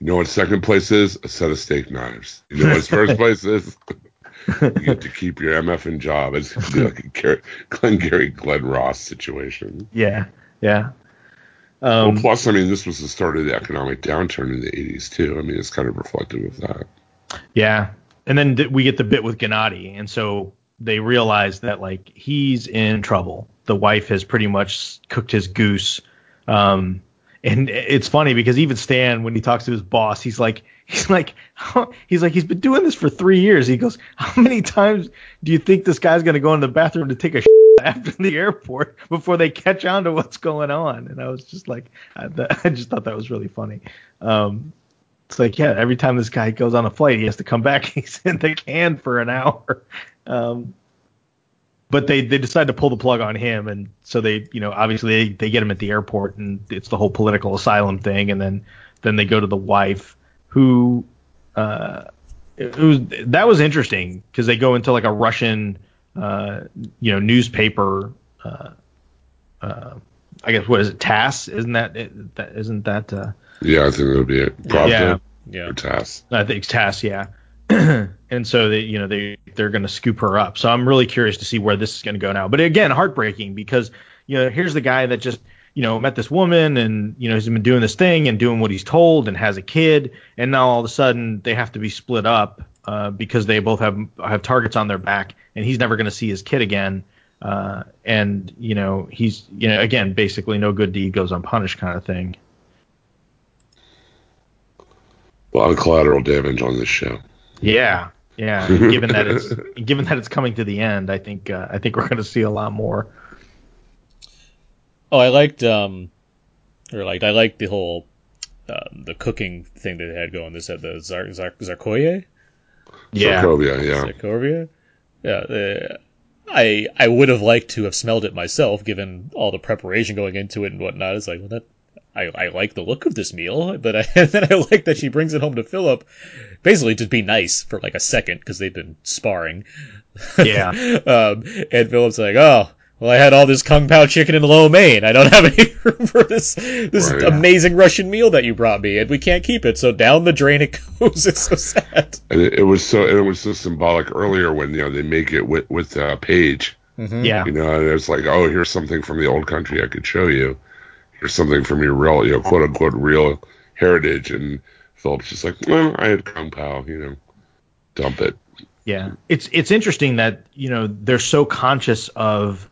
You know what second place is? A set of steak knives. You know what his first place is? you get to keep your MFing job. It's like a Gar- Glengarry Glen Ross situation. Yeah, yeah. Um, well, plus, I mean, this was the start of the economic downturn in the 80s, too. I mean, it's kind of reflective of that. Yeah. And then th- we get the bit with Gennady. And so they realize that, like, he's in trouble. The wife has pretty much cooked his goose. Um, and it's funny because even Stan, when he talks to his boss, he's like, he's like, he's like, he's been doing this for three years. He goes, how many times do you think this guy's going to go in the bathroom to take a after the airport before they catch on to what's going on? And I was just like, I, I just thought that was really funny. Um, it's like, yeah, every time this guy goes on a flight, he has to come back. He's in the can for an hour. Um, but they they decide to pull the plug on him, and so they you know obviously they, they get him at the airport, and it's the whole political asylum thing, and then then they go to the wife who uh it was that was interesting because they go into like a Russian you know newspaper uh uh I guess what is it TASS isn't that, it, that isn't that uh Yeah, I think that would be it. Pravda Yeah. Yeah. or TASS. I think TASS, yeah. and so they, you know, they they're going to scoop her up. So I'm really curious to see where this is going to go now. But again, heartbreaking because you know here's the guy that just you know met this woman and you know he's been doing this thing and doing what he's told and has a kid and now all of a sudden they have to be split up uh, because they both have have targets on their back and he's never going to see his kid again. Uh, and you know he's you know again basically no good deed goes unpunished kind of thing. A lot of collateral damage on this show. Yeah, yeah. given that it's given that it's coming to the end, I think uh, I think we're going to see a lot more. Oh, I liked um, or like I liked the whole um, the cooking thing that they had going. This had the Zar- Zar- Zarkoye, Yeah, Sokovia, yeah. Zarkovia. Yeah, uh, I I would have liked to have smelled it myself, given all the preparation going into it and whatnot. It's like, well, that I, I like the look of this meal, but I, and then I like that she brings it home to Philip, basically to be nice for like a second because they've been sparring. yeah, um, and Philip's like, oh, well, I had all this kung pao chicken in lo mein. I don't have any room for this this Right. amazing Russian meal that you brought me, and we can't keep it. So down the drain it goes. It's so sad. And it, it was so and it was so symbolic earlier when you know they make it with with uh, Paige. yeah, You know, and it's like, oh, here's something from the old country I could show you. Here's something from your real, you know, quote unquote real heritage. And Philip's just like, well, I had Kung Pao, you know, dump it. yeah. It's it's interesting that you know they're so conscious of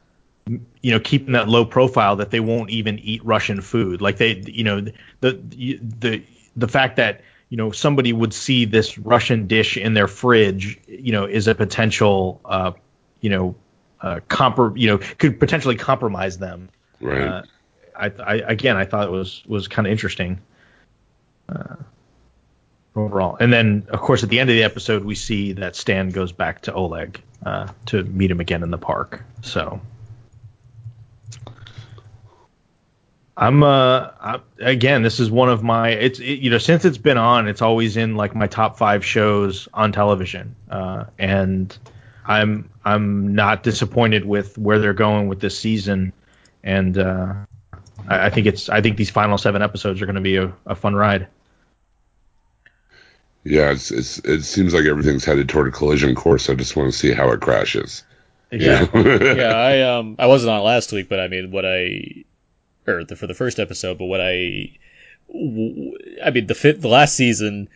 you know keeping that low profile that they won't even eat Russian food. Like they, you know, the the the fact that you know somebody would see this Russian dish in their fridge, you know, is a potential, uh, you know, uh, you know, could potentially compromise them. Right. Uh, I, I again, I thought it was was kind of interesting uh, overall. And then, of course, at the end of the episode, we see that Stan goes back to Oleg uh, to meet him again in the park. So. I'm uh I, again this is one of my it's it, you know since it's been on it's always in like my top 5 shows on television uh and I'm I'm not disappointed with where they're going with this season and uh I, I think it's I think these final 7 episodes are going to be a, a fun ride. yeah, it's, it's it seems like everything's headed toward a collision course. I just want to see how it crashes. Yeah. yeah, I um I wasn't on last week, but I mean what I or the, for the first episode, but what I, I mean the fit the last season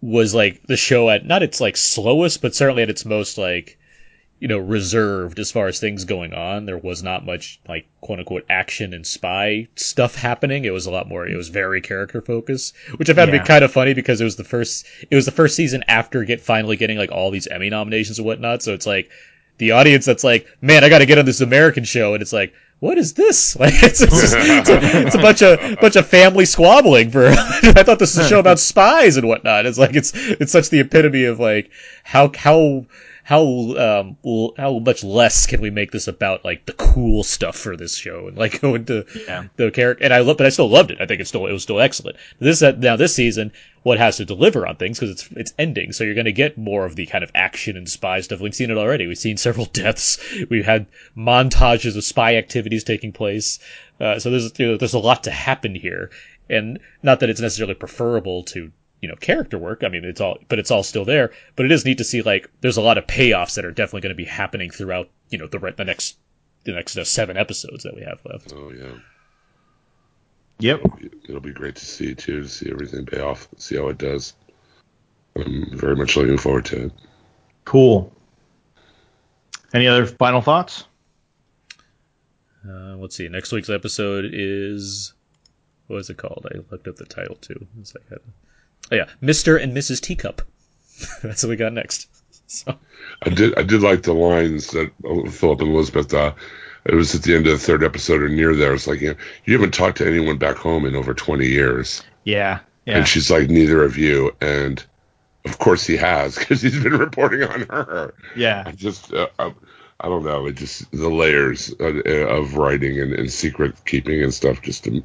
was like the show at not its like slowest, but certainly at its most like you know reserved as far as things going on. There was not much like quote unquote action and spy stuff happening. It was a lot more. It was very character focused, which I found to be kind of funny because it was the first it was the first season after get finally getting like all these Emmy nominations and whatnot. So it's like the audience that's like, man, I got to get on this American show, and it's like, what is this? Like, it's, it's, it's, a, it's a bunch of bunch of family squabbling. For I thought this was a show about spies and whatnot. It's like it's it's such the epitome of like how how how um how much less can we make this about like the cool stuff for this show and like go into Yeah. the character and I love but I still loved it. I think it's still it was still excellent. This uh, now this season what has to deliver on things because it's it's ending, so you're going to get more of the kind of action and spy stuff. We've seen it already. We've seen several deaths. We've had montages of spy activities taking place. Uh, so there's you know, there's a lot to happen here, and not that it's necessarily preferable to you know character work. I mean, it's all but it's all still there. But it is neat to see like there's a lot of payoffs that are definitely going to be happening throughout you know the re- the next the next uh, seven episodes that we have left. Oh yeah. Yep. It'll be, it'll be great to see too, to see everything pay off, see how it does. I'm very much looking forward to it. Cool. Any other final thoughts? Uh, let's see. Next week's episode is what is it called? I looked up the title too. It's like, oh yeah, Mister and Mrs. Teacup. That's what we got next. So I did I did like the lines that uh, Philip and Elizabeth. Uh, it was at the end of the third episode or near there. It's like you, know, you haven't talked to anyone back home in over twenty years, Yeah. Yeah. and she's like, neither of you. And of course he has because he's been reporting on her. yeah. I just uh, I, I don't know. It just the layers of, of writing and, and secret keeping and stuff just um,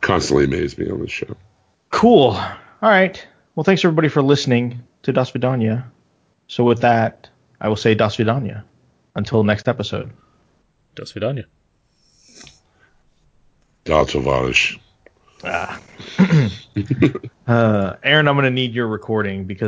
constantly amaze me on this show. Cool. All right. Well, thanks everybody for listening to Das Vidania. So with that, I will say Das Vidania. Until next episode. Dos Vidania. Datovadish. Uh, Aaron, I'm going to need your recording because